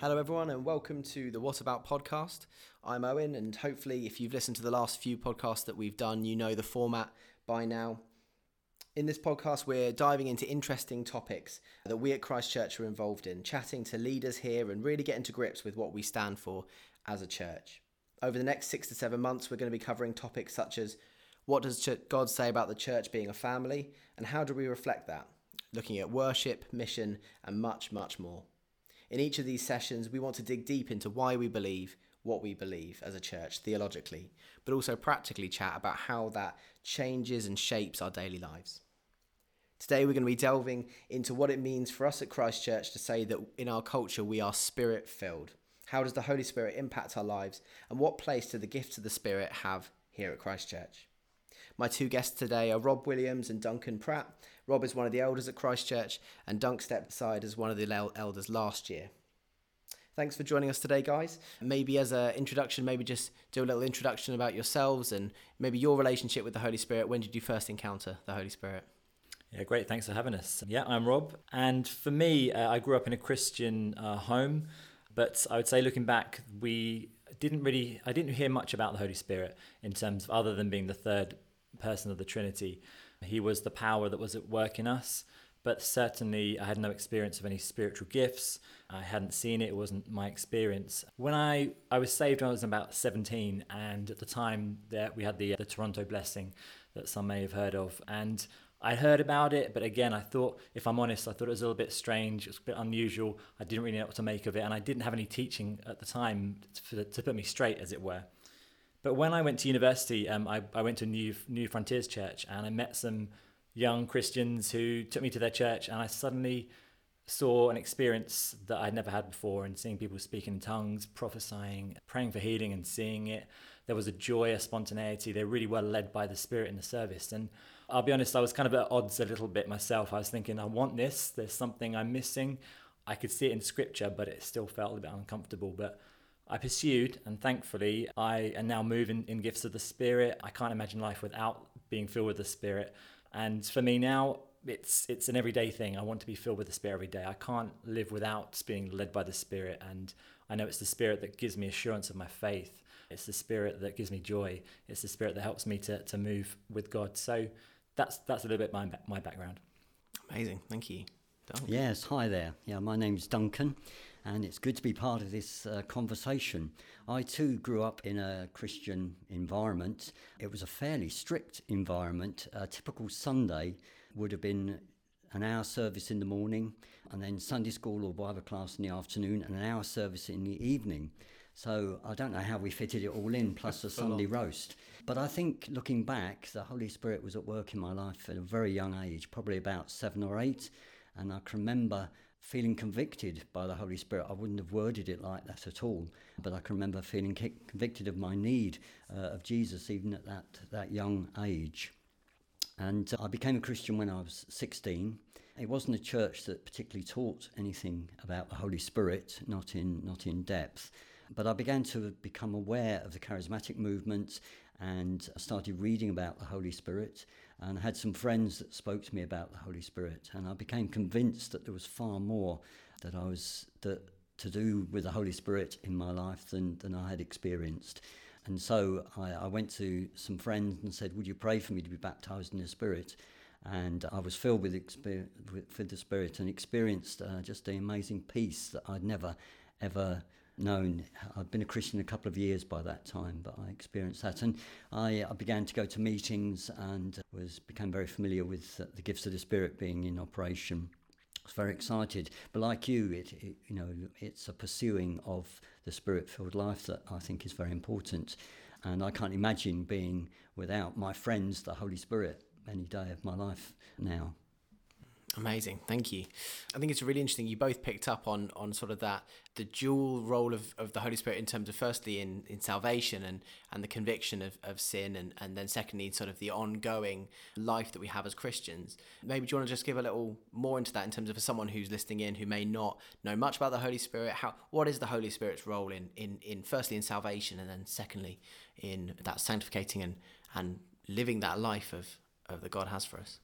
Hello, everyone, and welcome to the What About podcast. I'm Owen, and hopefully, if you've listened to the last few podcasts that we've done, you know the format by now. In this podcast, we're diving into interesting topics that we at Christchurch are involved in, chatting to leaders here and really getting to grips with what we stand for as a church. Over the next six to seven months, we're going to be covering topics such as what does God say about the church being a family, and how do we reflect that? Looking at worship, mission, and much, much more. In each of these sessions, we want to dig deep into why we believe what we believe as a church theologically, but also practically chat about how that changes and shapes our daily lives. Today, we're going to be delving into what it means for us at Christchurch to say that in our culture we are spirit filled. How does the Holy Spirit impact our lives, and what place do the gifts of the Spirit have here at Christchurch? My two guests today are Rob Williams and Duncan Pratt. Rob is one of the elders at Christchurch, and Dunk stepped aside as one of the elders last year. Thanks for joining us today, guys. Maybe as an introduction, maybe just do a little introduction about yourselves and maybe your relationship with the Holy Spirit. When did you first encounter the Holy Spirit? Yeah, great. Thanks for having us. Yeah, I'm Rob. And for me, uh, I grew up in a Christian uh, home, but I would say looking back, we didn't really, I didn't hear much about the Holy Spirit in terms of other than being the third person of the Trinity. He was the power that was at work in us, but certainly I had no experience of any spiritual gifts. I hadn't seen it, it wasn't my experience. When I, I was saved when I was about 17, and at the time that we had the, the Toronto blessing that some may have heard of. And I heard about it, but again, I thought, if I'm honest, I thought it was a little bit strange. It was a bit unusual. I didn't really know what to make of it, and I didn't have any teaching at the time to, to put me straight, as it were. But when I went to university, um, I, I went to New New Frontiers Church and I met some young Christians who took me to their church, and I suddenly saw an experience that I'd never had before and seeing people speaking in tongues, prophesying, praying for healing and seeing it. There was a joy, a spontaneity. They really were led by the Spirit in the service. And I'll be honest, I was kind of at odds a little bit myself. I was thinking, I want this. There's something I'm missing. I could see it in scripture, but it still felt a bit uncomfortable. But I pursued, and thankfully, I am now moving in gifts of the Spirit. I can't imagine life without being filled with the Spirit. And for me now, it's it's an everyday thing. I want to be filled with the Spirit every day. I can't live without being led by the Spirit. And I know it's the Spirit that gives me assurance of my faith. It's the Spirit that gives me joy. It's the Spirit that helps me to, to move with God. So that's that's a little bit my my background. Amazing, thank you. Duncan. Yes, hi there. Yeah, my name's Duncan and it's good to be part of this uh, conversation. I too grew up in a Christian environment. It was a fairly strict environment. A typical Sunday would have been an hour service in the morning, and then Sunday school or Bible class in the afternoon, and an hour service in the evening. So I don't know how we fitted it all in, plus a Sunday roast. But I think looking back, the Holy Spirit was at work in my life at a very young age, probably about seven or eight. And I can remember feeling convicted by the Holy Spirit. I wouldn't have worded it like that at all, but I can remember feeling convicted of my need uh, of Jesus even at that, that young age. And uh, I became a Christian when I was 16. It wasn't a church that particularly taught anything about the Holy Spirit, not in, not in depth. But I began to become aware of the charismatic movement and I started reading about the Holy Spirit and I had some friends that spoke to me about the Holy Spirit, and I became convinced that there was far more that I was that to do with the Holy Spirit in my life than, than I had experienced. And so I, I went to some friends and said, Would you pray for me to be baptized in the Spirit? And I was filled with, with, with the Spirit and experienced uh, just the amazing peace that I'd never, ever known. I'd been a Christian a couple of years by that time, but I experienced that, and I, I began to go to meetings and was became very familiar with uh, the gifts of the Spirit being in operation. I was very excited, but like you, it, it you know it's a pursuing of the Spirit-filled life that I think is very important, and I can't imagine being without my friends, the Holy Spirit, any day of my life now. Amazing, thank you. I think it's really interesting. You both picked up on on sort of that the dual role of, of the Holy Spirit in terms of firstly in, in salvation and, and the conviction of, of sin and, and then secondly sort of the ongoing life that we have as Christians. Maybe do you want to just give a little more into that in terms of for someone who's listening in who may not know much about the Holy Spirit, how what is the Holy Spirit's role in, in, in firstly in salvation and then secondly in that sanctificating and, and living that life of, of that God has for us?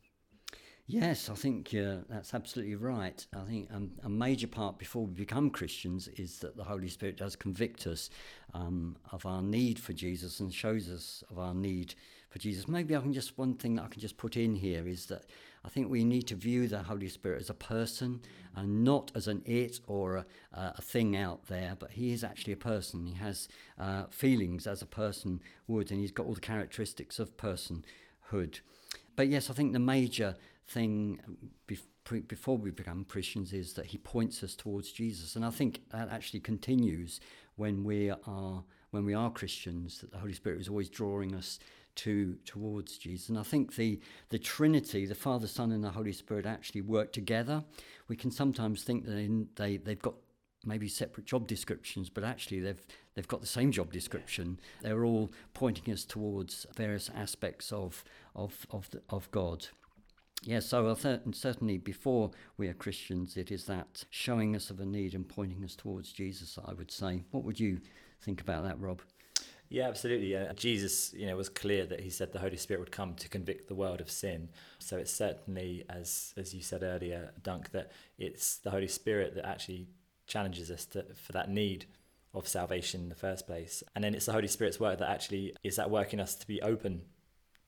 Yes, I think uh, that's absolutely right. I think um, a major part before we become Christians is that the Holy Spirit does convict us um, of our need for Jesus and shows us of our need for Jesus. Maybe I can just, one thing that I can just put in here is that I think we need to view the Holy Spirit as a person and not as an it or a, a thing out there, but he is actually a person. He has uh, feelings as a person would, and he's got all the characteristics of personhood. But yes, I think the major thing um, before we become Christians is that he points us towards Jesus, and I think that actually continues when we are when we are Christians. That the Holy Spirit is always drawing us to towards Jesus, and I think the the Trinity, the Father, Son, and the Holy Spirit, actually work together. We can sometimes think that they, they they've got maybe separate job descriptions, but actually they've they've got the same job description. They're all pointing us towards various aspects of of of, the, of God. Yes, yeah, so certainly before we are Christians, it is that showing us of a need and pointing us towards Jesus. I would say. What would you think about that, Rob? Yeah, absolutely. Uh, Jesus, you know, was clear that he said the Holy Spirit would come to convict the world of sin. So it's certainly, as as you said earlier, Dunk, that it's the Holy Spirit that actually challenges us to, for that need of salvation in the first place. And then it's the Holy Spirit's work that actually is that working us to be open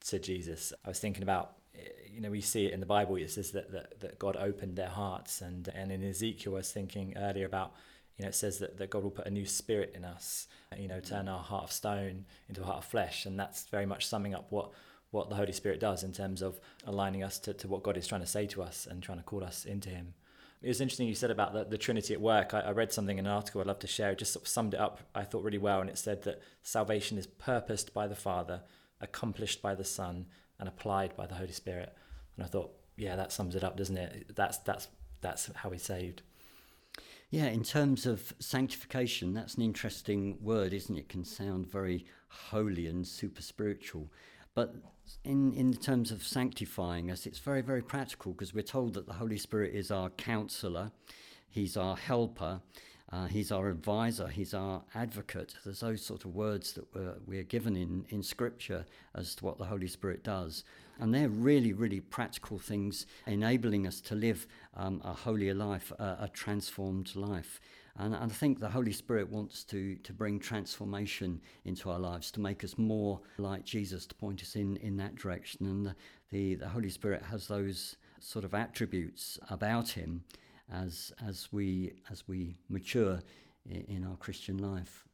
to Jesus. I was thinking about eh, you know, we see it in the Bible. It says that, that, that God opened their hearts, and and in Ezekiel, I was thinking earlier about, you know, it says that, that God will put a new spirit in us, you know, turn mm. our heart of stone into a heart of flesh, and that's very much summing up what what the Holy Spirit does in terms of aligning us to, to what God is trying to say to us and trying to call us into Him. It was interesting you said about the, the Trinity at work. I, I read something in an article I'd love to share. It just sort of summed it up, I thought, really well. And it said that salvation is purposed by the Father, accomplished by the Son, and applied by the Holy Spirit. And I thought, yeah, that sums it up, doesn't it? That's, that's, that's how we're saved. Yeah, in terms of sanctification, that's an interesting word, isn't it? It can sound very holy and super spiritual. But in, in terms of sanctifying us, it's very, very practical because we're told that the Holy Spirit is our counselor, He's our helper, uh, He's our advisor, He's our advocate. There's those sort of words that we're, we're given in, in Scripture as to what the Holy Spirit does. And they're really, really practical things enabling us to live um, a holier life, a, a transformed life. And, and I think the Holy Spirit wants to, to bring transformation into our lives, to make us more like Jesus, to point us in, in that direction. And the, the, the Holy Spirit has those sort of attributes about him as, as, we, as we mature in, our Christian life.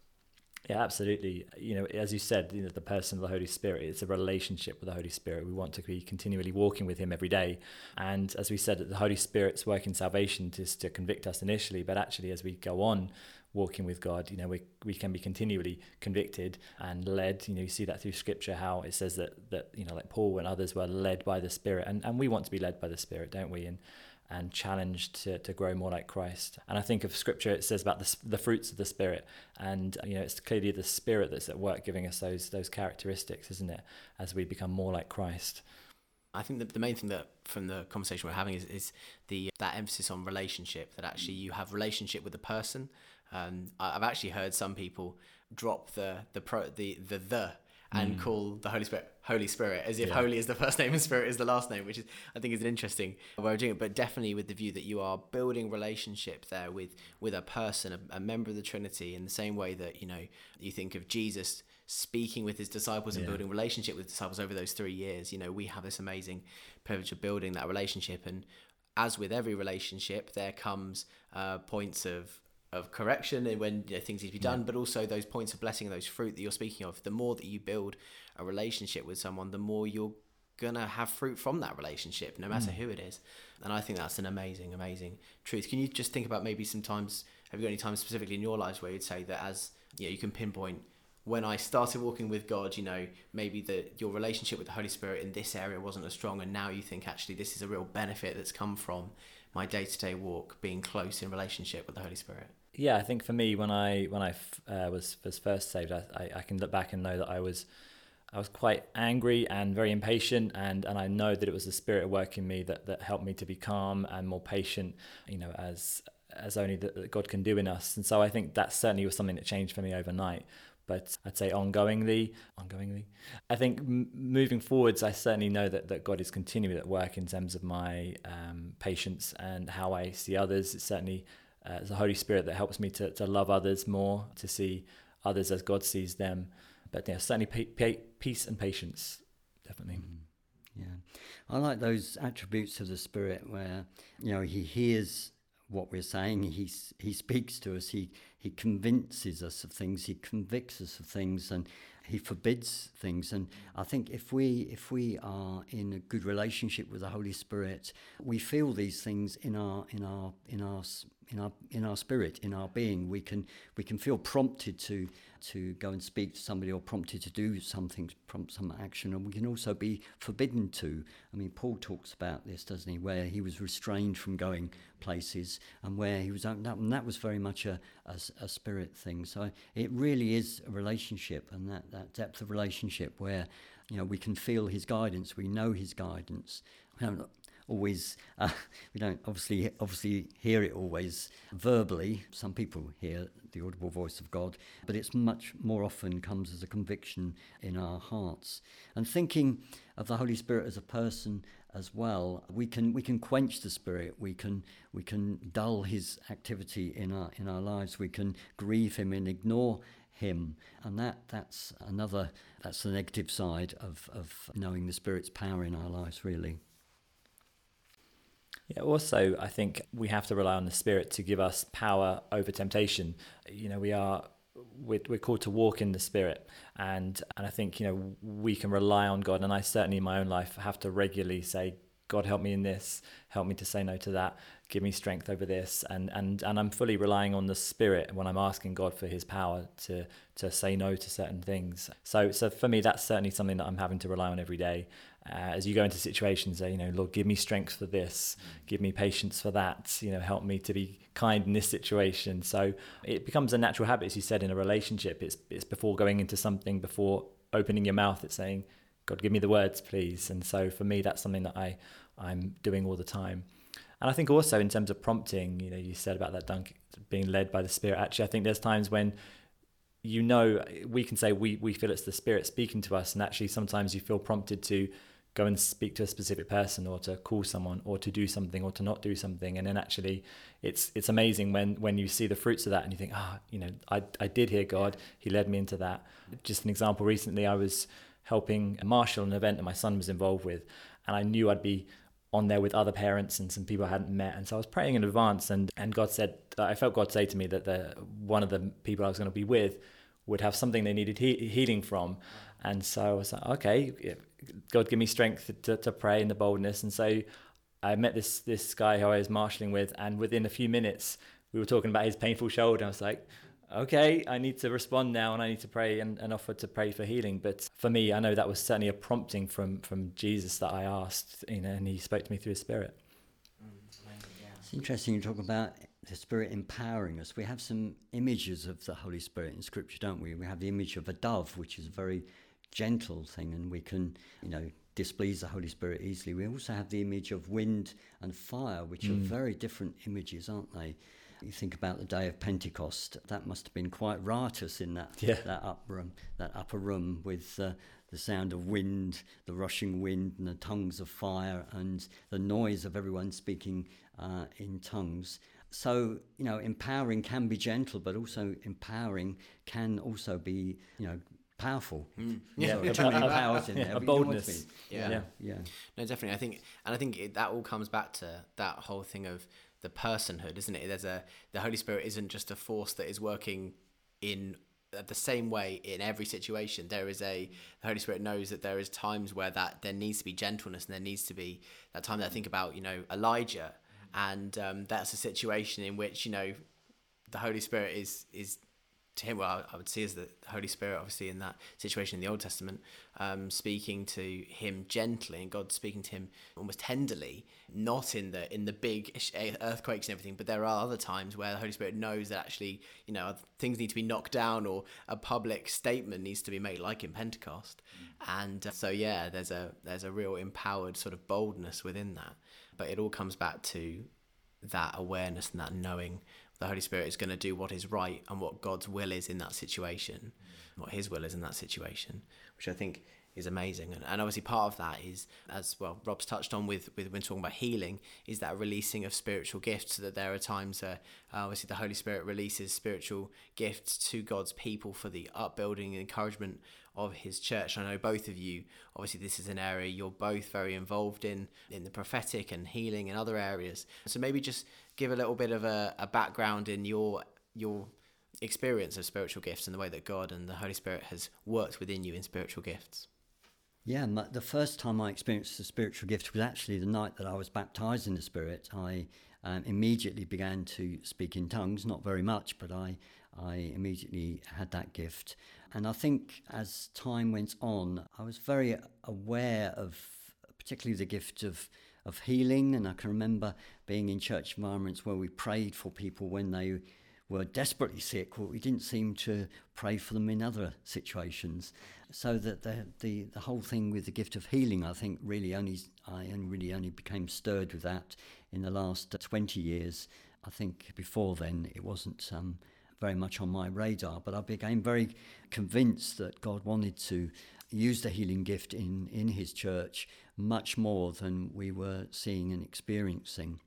Yeah, absolutely. You know, as you said, you know, the person of the Holy Spirit, it's a relationship with the Holy Spirit. We want to be continually walking with Him every day. And as we said, the Holy Spirit's work in salvation is to convict us initially, but actually, as we go on walking with God, you know, we, we can be continually convicted and led. You know, you see that through Scripture, how it says that, that you know, like Paul and others were led by the Spirit. And, and we want to be led by the Spirit, don't we? And and challenged to, to grow more like Christ. And I think of scripture, it says about the, the fruits of the Spirit. And, you know, it's clearly the Spirit that's at work giving us those, those characteristics, isn't it, as we become more like Christ. I think the, the main thing that from the conversation we're having is, is the that emphasis on relationship, that actually you have relationship with the person. Um, I've actually heard some people drop the the pro the the the and mm. call the Holy Spirit Holy Spirit as if yeah. Holy is the first name and Spirit is the last name, which is I think is an interesting way of doing it. But definitely with the view that you are building relationship there with with a person, a, a member of the Trinity, in the same way that you know you think of Jesus speaking with his disciples and building relationship with disciples over those three years. You know, we have this amazing privilege of building that relationship and as with every relationship, there comes uh, points of of correction and when you know, things need to be done, yeah. but also those points of blessing, those fruit that you're speaking of. The more that you build a relationship with someone, the more you're gonna have fruit from that relationship, no matter mm. who it is. And I think that's an amazing, amazing truth. Can you just think about maybe sometimes? Have you got any times specifically in your lives where you'd say that as you know, you can pinpoint when I started walking with God, you know, maybe that your relationship with the Holy Spirit in this area wasn't as strong, and now you think actually this is a real benefit that's come from my day to day walk, being close in relationship with the Holy Spirit yeah, I think for me, when I when I uh, was was first saved, I, I, I can look back and know that I was I was quite angry and very impatient, and, and I know that it was the Spirit working me that, that helped me to be calm and more patient, you know, as as only that God can do in us. And so I think that certainly was something that changed for me overnight. but I'd say ongoingly, ongoingly. I think m- moving forwards, I certainly know that, that God is continuing at work in terms of my um, patience and how I see others. It's certainly uh, the Holy Spirit that helps me to, to love others more, to see others as God sees them. But yeah, certainly pa- peace and patience, definitely. Mm. Yeah, I like those attributes of the Spirit where you know He hears what we're saying. He he speaks to us. He he convinces us of things. He convicts us of things, and he forbids things. And I think if we if we are in a good relationship with the Holy Spirit, we feel these things in our in our in our in our in our spirit, in our being. We can we can feel prompted to to go and speak to somebody or prompted to do something, prompt some action, and we can also be forbidden to. I mean, Paul talks about this, doesn't he? Where he was restrained from going places and where he was opened up, and that was very much a, a, a spirit thing. So it really is a relationship, and that, that depth of relationship where you know we can feel his guidance, we know his guidance. Always uh, we don't obviously obviously hear it always verbally. Some people hear the audible voice of god but it's much more often comes as a conviction in our hearts. And thinking of the holy spirit as a person as well we can we can quench the spirit. We can we can dull his activity in our in our lives. We can grieve him and ignore him. And that that's another that's the negative side of of knowing the spirit's power in our lives really yeah, also, I think we have to rely on the Spirit to give us power over temptation. You know, we are we're, we're called to walk in the spirit and and i think you know we can rely on god and i certainly in my own life have to regularly say god help me in this help me to say no to that give me strength over this and and and i'm fully relying on the spirit when i'm asking god for his power to to say no to certain things so so for me that's certainly something that i'm having to rely on every day uh, as you go into situations, uh, you know, Lord, give me strength for this, give me patience for that, you know, help me to be kind in this situation. So it becomes a natural habit, as you said, in a relationship. It's it's before going into something, before opening your mouth, it's saying, God, give me the words, please. And so for me, that's something that I I'm doing all the time. And I think also in terms of prompting, you know, you said about that dunk being led by the Spirit. Actually, I think there's times when you know we can say we we feel it's the Spirit speaking to us, and actually sometimes you feel prompted to go and speak to a specific person or to call someone or to do something or to not do something and then actually it's it's amazing when when you see the fruits of that and you think ah oh, you know I, I did hear God he led me into that just an example recently I was helping a marshal an event that my son was involved with and I knew I'd be on there with other parents and some people I hadn't met and so I was praying in advance and and God said I felt God say to me that the one of the people I was going to be with would have something they needed he- healing from and so I was like, okay, God give me strength to, to pray in the boldness. And so I met this this guy who I was marshalling with, and within a few minutes, we were talking about his painful shoulder. I was like, okay, I need to respond now, and I need to pray and, and offer to pray for healing. But for me, I know that was certainly a prompting from from Jesus that I asked, you know, and He spoke to me through His Spirit. It's interesting you talk about the Spirit empowering us. We have some images of the Holy Spirit in Scripture, don't we? We have the image of a dove, which is a very gentle thing and we can, you know, displease the Holy Spirit easily. We also have the image of wind and fire, which mm. are very different images, aren't they? You think about the day of Pentecost, that must have been quite riotous in that, yeah. that, upper room, that upper room with uh, the sound of wind, the rushing wind, and the tongues of fire, and the noise of everyone speaking uh, in tongues. So, you know, empowering can be gentle, but also empowering can also be, you know, powerful. Mm. Yeah, so powers in there. A boldness. Yeah. yeah, yeah. No, definitely. I think, and I think it, that all comes back to that whole thing of the personhood, isn't it? There's a the Holy Spirit isn't just a force that is working in the same way in every situation. There is a the Holy Spirit knows that there is times where that there needs to be gentleness and there needs to be that time that I think about you know Elijah, and um, that's a situation in which you know the Holy Spirit is is to him, well, I would see as the Holy Spirit, obviously, in that situation in the Old Testament, um, speaking to him gently, and God speaking to him almost tenderly, not in the in the big earthquakes and everything. But there are other times where the Holy Spirit knows that actually, you know, things need to be knocked down, or a public statement needs to be made, like in Pentecost. And uh, so, yeah, there's a there's a real empowered sort of boldness within that. But it all comes back to that awareness and that knowing the Holy Spirit is going to do what is right and what God's will is in that situation, what His will is in that situation, which I think is amazing. And, and obviously, part of that is, as well, Rob's touched on with, with when talking about healing, is that releasing of spiritual gifts. So that there are times uh, obviously the Holy Spirit releases spiritual gifts to God's people for the upbuilding and encouragement of His church. I know both of you, obviously, this is an area you're both very involved in, in the prophetic and healing and other areas. So maybe just give a little bit of a, a background in your your experience of spiritual gifts and the way that God and the Holy Spirit has worked within you in spiritual gifts. Yeah, the first time I experienced the spiritual gift was actually the night that I was baptized in the Spirit. I um, immediately began to speak in tongues, not very much, but I, I immediately had that gift. And I think as time went on, I was very aware of particularly the gift of, of healing. And I can remember being in church environments where we prayed for people when they were desperately sick, but we didn't seem to pray for them in other situations. So that the, the, the whole thing with the gift of healing, I think, really only I really only became stirred with that in the last 20 years. I think before then it wasn't um, very much on my radar, but I became very convinced that God wanted to use the healing gift in, in His church much more than we were seeing and experiencing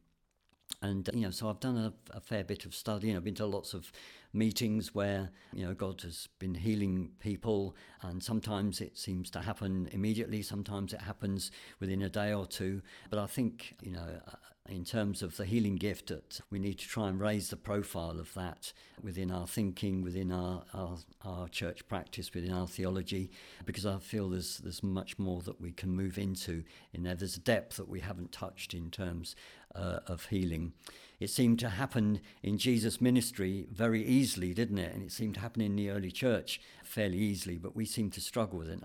and you know so i've done a, a, fair bit of study and i've been to lots of meetings where you know god has been healing people and sometimes it seems to happen immediately sometimes it happens within a day or two. But i think you know uh, in terms of the healing gift that we need to try and raise the profile of that within our thinking within our, our, our church practice within our theology because i feel there's there's much more that we can move into. In there there's a depth that we haven't touched in terms uh, of healing. It seemed to happen in Jesus' ministry very easily, didn't it? And it seemed to happen in the early church fairly easily, but we seem to struggle with it.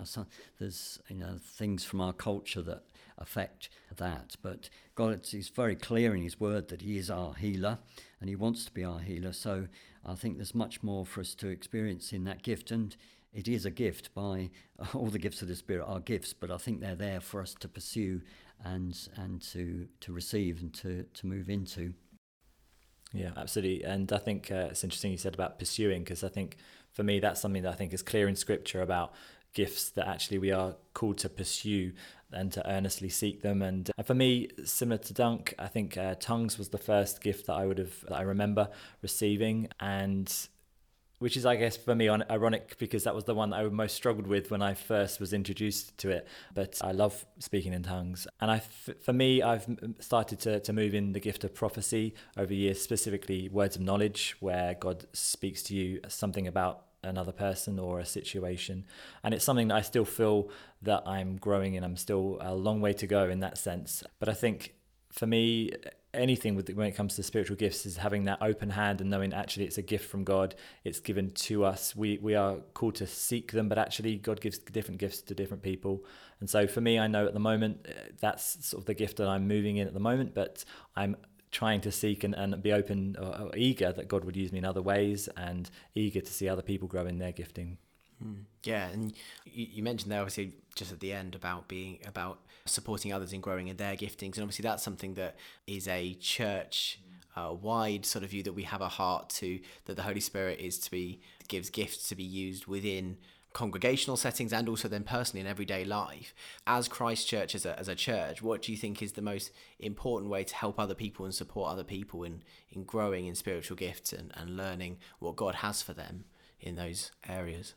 There's you know things from our culture that affect that, but God is very clear in His Word that He is our healer, and He wants to be our healer. So I think there's much more for us to experience in that gift, and it is a gift by all the gifts of the Spirit are gifts, but I think they're there for us to pursue and and to to receive and to to move into. Yeah, absolutely. And I think uh, it's interesting you said about pursuing because I think for me that's something that I think is clear in Scripture about gifts that actually we are called to pursue and to earnestly seek them. And uh, for me, similar to Dunk, I think uh, tongues was the first gift that I would have that I remember receiving, and which is, I guess, for me ironic because that was the one that I most struggled with when I first was introduced to it. But I love speaking in tongues, and I, for me, I've started to to move in the gift of prophecy over years, specifically words of knowledge, where God speaks to you something about another person or a situation. And it's something that I still feel that I'm growing in. I'm still a long way to go in that sense. But I think for me anything with when it comes to spiritual gifts is having that open hand and knowing actually it's a gift from God. It's given to us. We we are called to seek them, but actually God gives different gifts to different people. And so for me, I know at the moment uh, that's sort of the gift that I'm moving in at the moment. But I'm trying to seek and, and be open or, or eager that God would use me in other ways and eager to see other people grow in their gifting. Hmm. Yeah, and you, mentioned there obviously just at the end about being about supporting others in growing in their giftings, and obviously that's something that is a church uh, wide sort of view that we have a heart to that the Holy Spirit is to be gives gifts to be used within congregational settings and also then personally in everyday life. As Christ Church as a, as a church, what do you think is the most important way to help other people and support other people in, in growing in spiritual gifts and, and learning what God has for them in those areas?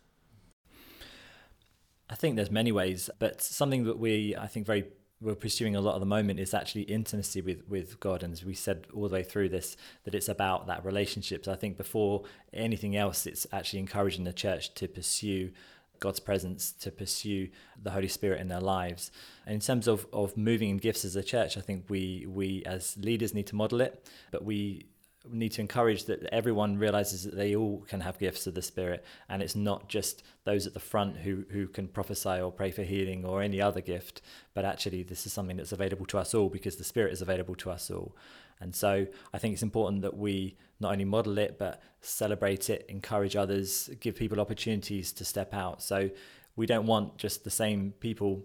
I think there's many ways, but something that we I think very we're pursuing a lot at the moment is actually intimacy with with God, and as we said all the way through this, that it's about that relationships. I think before anything else, it's actually encouraging the church to pursue God's presence, to pursue the Holy Spirit in their lives. And in terms of of moving in gifts as a church, I think we we as leaders need to model it, but we need to encourage that everyone realizes that they all can have gifts of the spirit. And it's not just those at the front who who can prophesy or pray for healing or any other gift but actually this is something that's available to us all because the spirit is available to us all. And so i think it's important that we not only model it but celebrate it encourage others give people opportunities to step out. So we don't want just the same people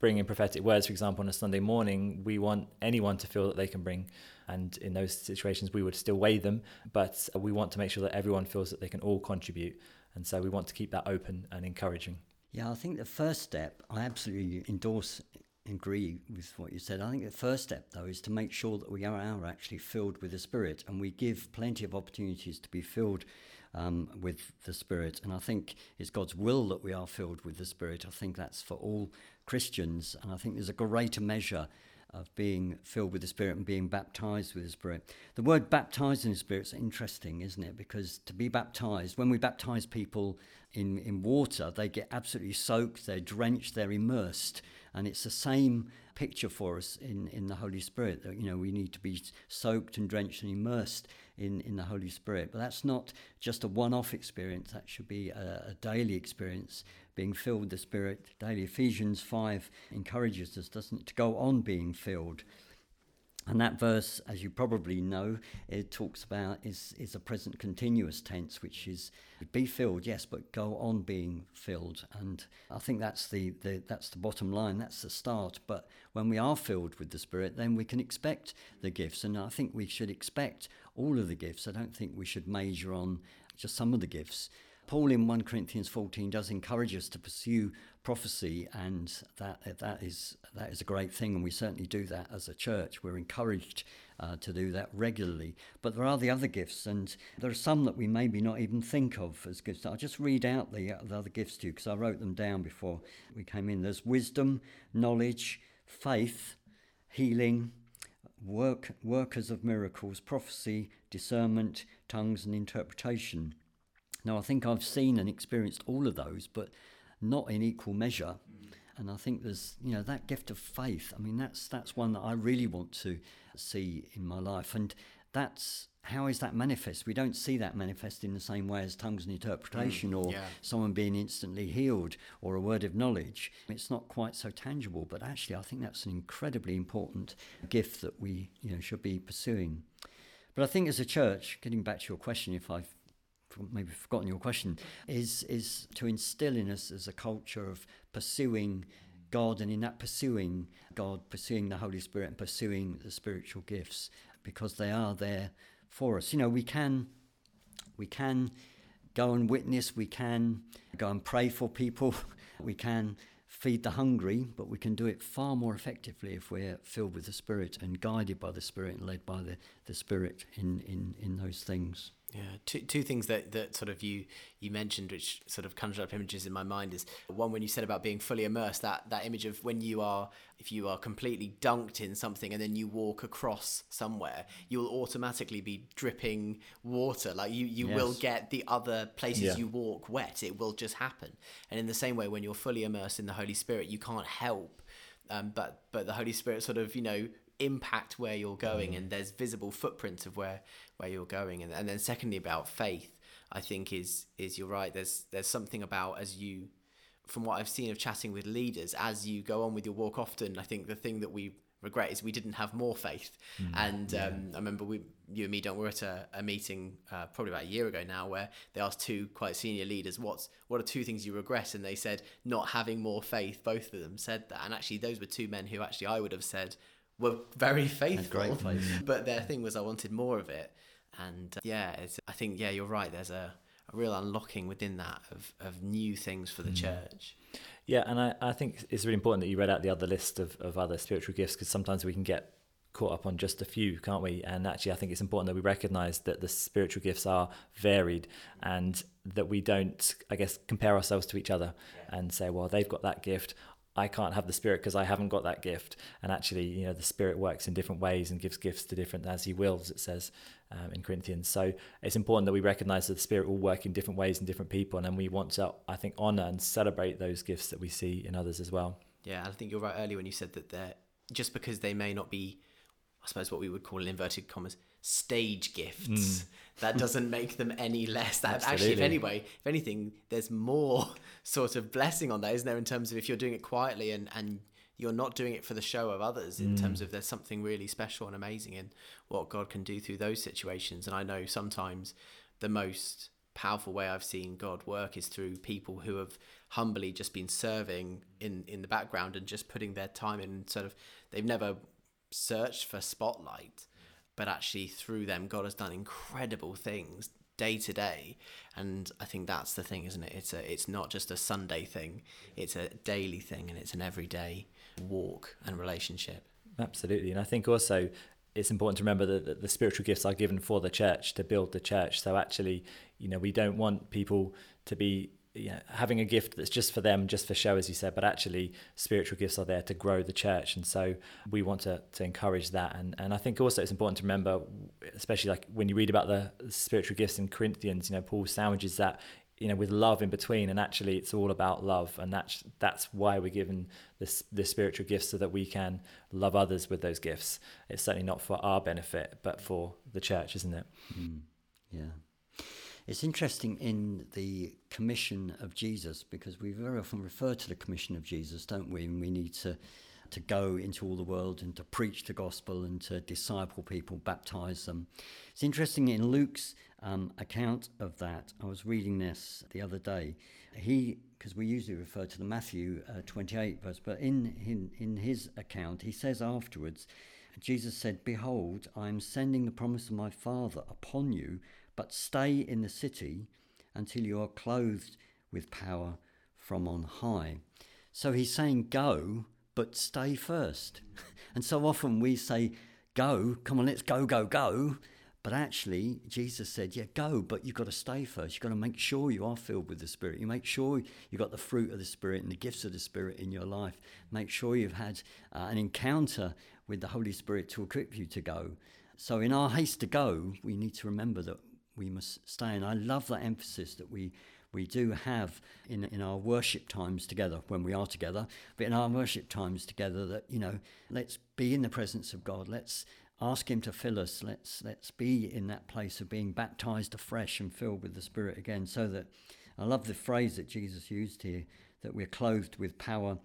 bring in prophetic words, for example, on a Sunday morning, we want anyone to feel that they can bring. And in those situations, we would still weigh them, but we want to make sure that everyone feels that they can all contribute. And so we want to keep that open and encouraging. Yeah, I think the first step, I absolutely endorse, agree with what you said. I think the first step, though, is to make sure that we are actually filled with the Spirit and we give plenty of opportunities to be filled um, with the Spirit. And I think it's God's will that we are filled with the Spirit. I think that's for all Christians. And I think there's a greater measure of being filled with the Spirit and being baptized with the Spirit. The word baptized in the Spirit is interesting, isn't it? Because to be baptized, when we baptize people in, in water, they get absolutely soaked, they're drenched, they're immersed. And it's the same picture for us in, in the Holy Spirit that, you know, we need to be soaked and drenched and immersed in, in the Holy Spirit. But that's not just a one off experience, that should be a, a, daily experience, being filled with the Spirit daily. Ephesians 5 encourages us, doesn't it, to go on being filled. And that verse, as you probably know, it talks about is, is a present continuous tense, which is be filled, yes, but go on being filled. And I think that's the, the that's the bottom line, that's the start. But when we are filled with the Spirit, then we can expect the gifts. And I think we should expect all of the gifts. I don't think we should major on just some of the gifts. Paul in 1 Corinthians 14 does encourage us to pursue prophecy, and that that is that is a great thing, and we certainly do that as a church. We're encouraged uh, to do that regularly. But there are the other gifts, and there are some that we maybe not even think of as gifts. I'll just read out the, the other gifts to you because I wrote them down before we came in. There's wisdom, knowledge, faith, healing, work, workers of miracles, prophecy, discernment, tongues, and interpretation. Now, I think I've seen and experienced all of those, but not in equal measure. And I think there's, you know, that gift of faith. I mean, that's that's one that I really want to see in my life. And that's how is that manifest? We don't see that manifest in the same way as tongues and interpretation mm, or yeah. someone being instantly healed or a word of knowledge. It's not quite so tangible, but actually I think that's an incredibly important gift that we, you know, should be pursuing. But I think as a church, getting back to your question, if I've maybe forgotten your question, is is to instill in us as a culture of pursuing God, and in that pursuing God, pursuing the Holy Spirit, and pursuing the spiritual gifts, because they are there for us. You know, we can we can go and witness, we can go and pray for people, we can feed the hungry, but we can do it far more effectively if we're filled with the Spirit and guided by the Spirit and led by the, the Spirit in, in, in those things. Yeah, two two things that, that sort of you you mentioned, which sort of conjured up images in my mind, is one when you said about being fully immersed. That that image of when you are, if you are completely dunked in something and then you walk across somewhere, you'll automatically be dripping water. Like you you yes. will get the other places yeah. you walk wet. It will just happen. And in the same way, when you're fully immersed in the Holy Spirit, you can't help um, but but the Holy Spirit sort of you know impact where you're going mm. and there's visible footprints of where where you're going and, and then secondly about faith i think is is you're right there's there's something about as you from what i've seen of chatting with leaders as you go on with your walk often i think the thing that we regret is we didn't have more faith mm. and yeah. um, i remember we you and me don't we're at a, a meeting uh, probably about a year ago now where they asked two quite senior leaders what's what are two things you regret and they said not having more faith both of them said that and actually those were two men who actually i would have said were very faithful. Faith. But their thing was I wanted more of it. And uh, yeah, I think, yeah, you're right. There's a, a, real unlocking within that of, of new things for the mm. church. Yeah, and I, I think it's really important that you read out the other list of, of other spiritual gifts because sometimes we can get caught up on just a few, can't we? And actually, I think it's important that we recognize that the spiritual gifts are varied and that we don't, I guess, compare ourselves to each other and say, well, they've got that gift. I can't have the spirit because I haven't got that gift. And actually, you know, the spirit works in different ways and gives gifts to different as he wills, it says um, in Corinthians. So it's important that we recognize that the spirit will work in different ways in different people. And then we want to, I think, honor and celebrate those gifts that we see in others as well. Yeah, I think you're right earlier when you said that they're just because they may not be, I suppose, what we would call in inverted commas, stage gifts. Mm. That doesn't make them any less. That Absolutely. actually, if anyway, if anything, there's more sort of blessing on that, isn't there? In terms of if you're doing it quietly and and you're not doing it for the show of others. In mm. terms of there's something really special and amazing in what God can do through those situations. And I know sometimes the most powerful way I've seen God work is through people who have humbly just been serving in in the background and just putting their time in. Sort of, they've never searched for spotlight, but actually through them, God has done incredible things day to day. And i think that's the thing isn't it? It's a it's not just a sunday thing. It's a daily thing and it's an everyday walk and relationship. Absolutely. And i think also it's important to remember that the spiritual gifts are given for the church to build the church. So actually you know we don't want people to be you know, having a gift that's just for them, just for show, as you said, but actually spiritual gifts are there to grow the church. And so we want to, to encourage that. And, and I think also it's important to remember, especially like when you read about the spiritual gifts in Corinthians, you know, Paul sandwiches that, you know, with love in between. And actually it's all about love. And that's, that's why we're given this, the spiritual gifts so that we can love others with those gifts. It's certainly not for our benefit, but for the church, isn't it? Mm, yeah. It's interesting in the commission of Jesus because we very often refer to the commission of Jesus, don't we? And we need to to go into all the world and to preach the gospel and to disciple people, baptize them. It's interesting in Luke's um, account of that. I was reading this the other day. He, because we usually refer to the Matthew uh, 28 verse, but in, in in his account, he says afterwards, Jesus said, "Behold, I am sending the promise of my Father upon you." But stay in the city until you are clothed with power from on high. So he's saying, go, but stay first. and so often we say, go, come on, let's go, go, go. But actually, Jesus said, yeah, go, but you've got to stay first. You've got to make sure you are filled with the Spirit. You make sure you've got the fruit of the Spirit and the gifts of the Spirit in your life. Make sure you've had uh, an encounter with the Holy Spirit to equip you to go. So, in our haste to go, we need to remember that we must stay. And I love that emphasis that we we do have in in our worship times together when we are together, but in our worship times together that you know let's be in the presence of God. Let's ask Him to fill us. Let's let's be in that place of being baptized afresh and filled with the Spirit again. So that I love the phrase that Jesus used here that we're clothed with power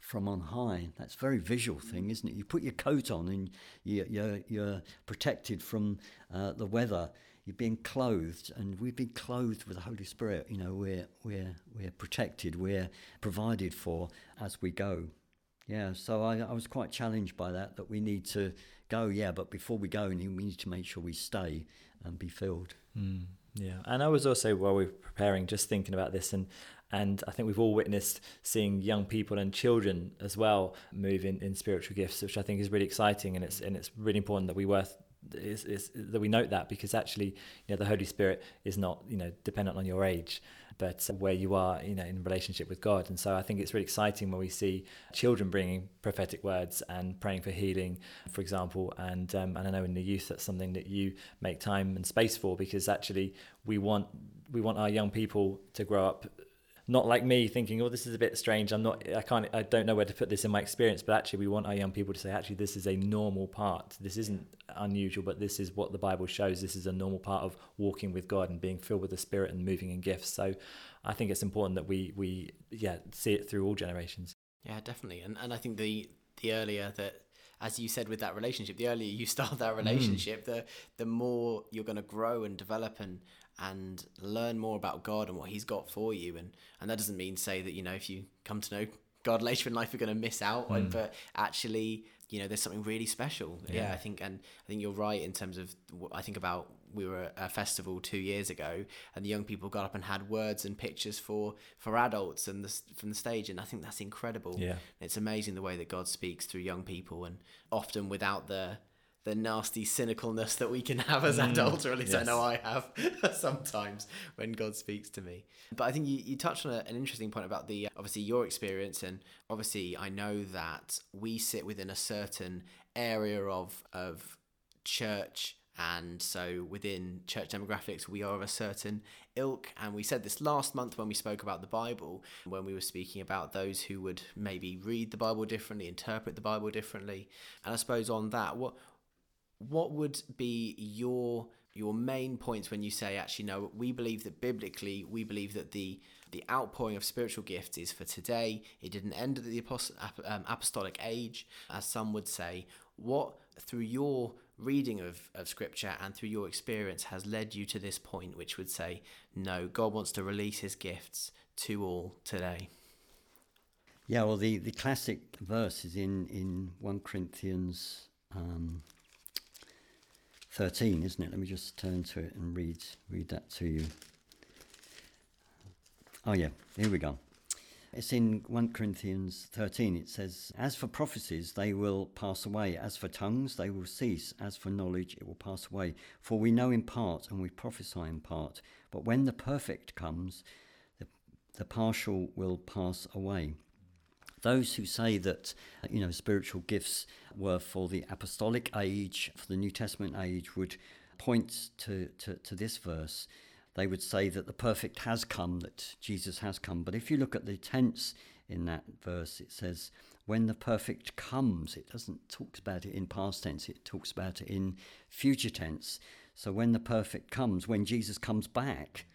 from on high. That's a very visual thing, isn't it? You put your coat on and you, you're, you're protected from uh, the weather you're being clothed, and we've been clothed with the Holy Spirit. You know, we're we're we're protected, we're provided for as we go. Yeah, so I, I was quite challenged by that. That we need to go, yeah, but before we go, we need to make sure we stay and be filled. Mm, yeah, and I was also while we were preparing, just thinking about this, and and I think we've all witnessed seeing young people and children as well move in, in spiritual gifts, which I think is really exciting, and it's and it's really important that we worth is, is that we note that because actually you know the Holy Spirit is not you know dependent on your age but where you are you know in relationship with God. And so I think it's really exciting when we see children bringing prophetic words and praying for healing for example. And um, and I know in the youth that's something that you make time and space for because actually we want we want our young people to grow up not like me thinking, oh, this is a bit strange. I'm not, I can't, I don't know where to put this in my experience. But actually, we want our young people to say, actually, this is a normal part. This isn't unusual, but this is what the Bible shows. This is a normal part of walking with God and being filled with the Spirit and moving in gifts. So, I think it's important that we, we, yeah, see it through all generations. Yeah, definitely. And and I think the the earlier that as you said with that relationship, the earlier you start that mm. relationship, mm. the the more you're going to grow and develop and and learn more about God and what He's got for you. And and that doesn't mean say that you know if you come to know God later in life you're going to miss out, mm. but actually you know there's something really special. Yeah. yeah. I think and I think you're right in terms of I think about we were at a festival two years ago and the young people got up and had words and pictures for for adults and the, from the stage and I think that's incredible. Yeah, it's amazing the way that God speaks through young people and often without the the nasty cynicalness that we can have as mm, adults, or at least yes. I know I have sometimes when God speaks to me. But I think you, you touched on a, an interesting point about the obviously your experience, and obviously I know that we sit within a certain area of of church and so within church demographics we are of a certain ilk and we said this last month when we spoke about the bible when we were speaking about those who would maybe read the bible differently interpret the bible differently and i suppose on that what what would be your your main points when you say actually no we believe that biblically we believe that the the outpouring of spiritual gifts is for today it didn't end at the um, apostolic age as some would say what through your reading of, of scripture and through your experience has led you to this point, which would say, no, God wants to release his gifts to all today? Yeah, well, the, the classic verse is in, in 1 Corinthians um, 13, isn't it? Let me just turn to it and read, read that to you. Oh, yeah, here we go. It's in 1 Corinthians 13. It says, As for prophecies, they will pass away. As for tongues, they will cease. As for knowledge, it will pass away. For we know in part and we prophesy in part. But when the perfect comes, the, the partial will pass away. Those who say that, uh, you know, spiritual gifts were for the apostolic age, for the New Testament age, would point to, to, to this verse they would say that the perfect has come, that Jesus has come. But if you look at the tense in that verse, it says, when the perfect comes, it doesn't talk about it in past tense, it talks about it in future tense. So when the perfect comes, when Jesus comes back,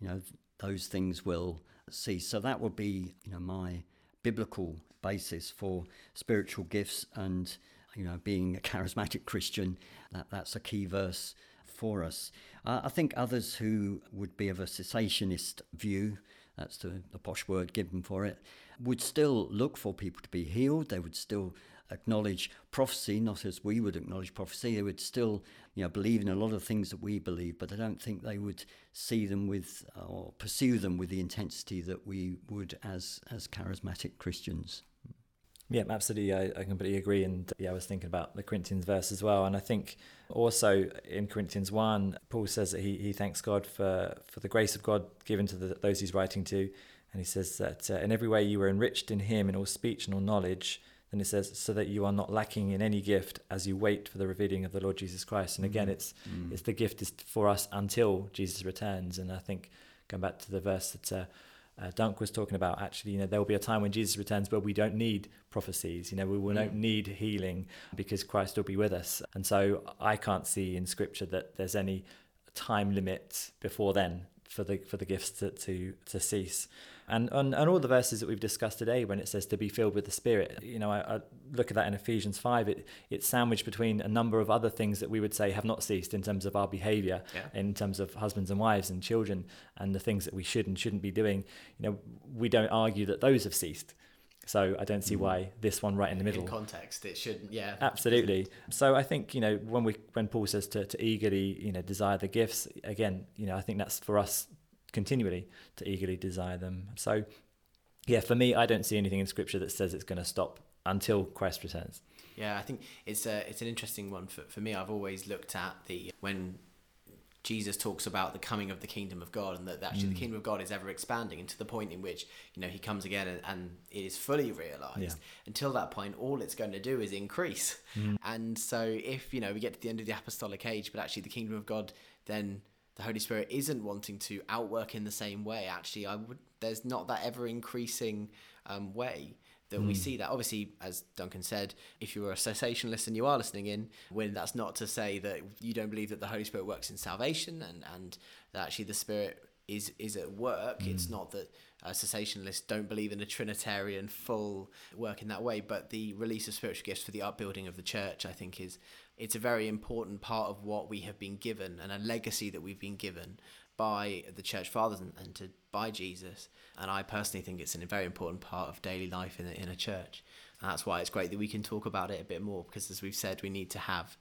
you know, those things will cease. So that would be, you know, my biblical basis for spiritual gifts and, you know, being a charismatic Christian, that, that's a key verse for us. Uh, I think others who would be of a cessationist view, that's the, the posh word given for it, would still look for people to be healed. They would still acknowledge prophecy, not as we would acknowledge prophecy. They would still, you know, believe in a lot of things that we believe, but I don't think they would see them with or pursue them with the intensity that we would as as charismatic Christians. Yeah, absolutely. I, I completely agree. And yeah, I was thinking about the Corinthians verse as well. And I think also in Corinthians 1, Paul says that he, he thanks God for, for the grace of God given to the, those he's writing to. And he says that uh, in every way you were enriched in him in all speech and all knowledge. Then it says, so that you are not lacking in any gift as you wait for the revealing of the Lord Jesus Christ. And again, mm-hmm. it's mm. it's the gift is for us until Jesus returns. And I think going back to the verse that uh, uh, Dunk was talking about actually, you know, there will be a time when Jesus returns where we don't need prophecies, you know, we will not mm. need healing because Christ will be with us. And so I can't see in scripture that there's any time limit before then for the for the gifts to to, to cease. And on, on all the verses that we've discussed today, when it says to be filled with the Spirit, you know, I, I look at that in Ephesians 5, it, it's sandwiched between a number of other things that we would say have not ceased in terms of our behavior, yeah. in terms of husbands and wives and children, and the things that we should and shouldn't be doing. You know, we don't argue that those have ceased. So I don't see mm. why this one right in the middle. In context, it shouldn't. Yeah, absolutely. So I think you know when we when Paul says to, to eagerly you know desire the gifts again, you know I think that's for us continually to eagerly desire them. So, yeah, for me, I don't see anything in Scripture that says it's going to stop until Christ returns. Yeah, I think it's a it's an interesting one for for me. I've always looked at the when Jesus talks about the coming of the kingdom of God and that actually mm. the kingdom of God is ever expanding and to the point in which you know he comes again and, and it is fully realized. Yeah. Until that point, all it's going to do is increase. Mm. And so if you know we get to the end of the apostolic age, but actually the kingdom of God then the Holy Spirit isn't wanting to outwork in the same way. Actually, I would. There's not that ever increasing um, way that mm. we hmm. see that. Obviously, as Duncan said, if you're a cessationist and you are listening in, when that's not to say that you don't believe that the Holy Spirit works in salvation and and that actually the Spirit is is at work. Mm. It's hmm. not that uh, cessationalists don't believe in a Trinitarian full work in that way, but the release of spiritual gifts for the upbuilding of the church, I think, is it's a very important part of what we have been given and a legacy that we've been given by the church fathers and, and to by Jesus. And I personally think it's a very important part of daily life in a, in a church. And that's why it's great that we can talk about it a bit more because, as we've said, we need to have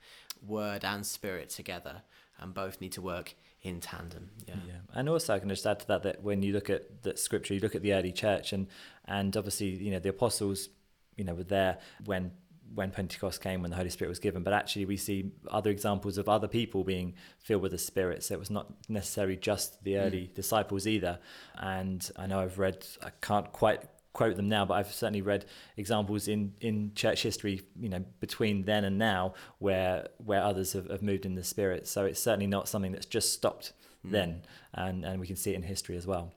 word and spirit together, and both need to work in tandem. Yeah. yeah. And also, I can just add to that that when you look at the scripture, you look at the early church, and and obviously, you know, the apostles, you know, were there when when Pentecost came, when the Holy Spirit was given, but actually we see other examples of other people being filled with the Spirit. So it was not necessarily just the mm. early mm. disciples either. And I know I've read, I can't quite quote them now, but I've certainly read examples in, in church history, you know, between then and now where where others have, have moved in the Spirit. So it's certainly not something that's just stopped mm. then, and and we can see it in history as well.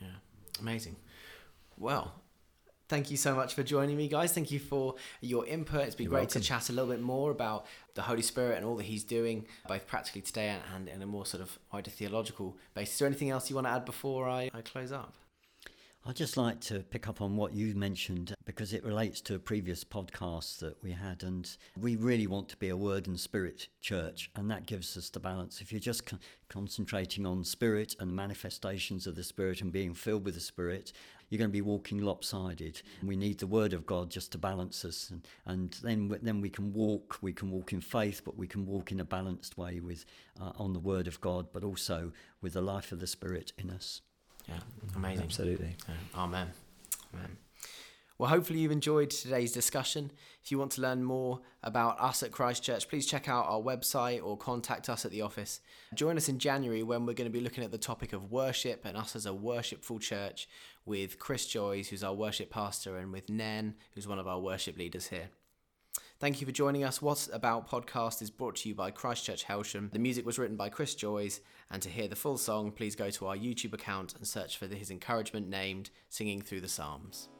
Yeah, amazing. Well, thank you so much for joining me, guys. Thank you for your input. It's been You're great welcome. to chat a little bit more about the Holy Spirit and all that He's doing, both practically today and in a more sort of wider theological basis. Is there anything else you want to add before I, I close up? I'd just like to pick up on what you mentioned because it relates to a previous podcast that we had. And we really want to be a word and spirit church, and that gives us the balance. If you're just con- concentrating on spirit and manifestations of the spirit and being filled with the spirit, you're going to be walking lopsided. We need the word of God just to balance us, and, and then then we can walk. We can walk in faith, but we can walk in a balanced way with uh, on the word of God, but also with the life of the spirit in us. Yeah, amazing. Absolutely. Yeah. Amen. Amen. Well, hopefully you've enjoyed today's discussion. If you want to learn more about us at Christchurch, please check out our website or contact us at the office. Join us in January when we're going to be looking at the topic of worship and us as a worshipful church with Chris Joyce, who's our worship pastor, and with Nen, who's one of our worship leaders here. Thank you for joining us. What's About podcast is brought to you by Christchurch Helsham. The music was written by Chris Joyce, and to hear the full song, please go to our YouTube account and search for his encouragement named Singing Through the Psalms.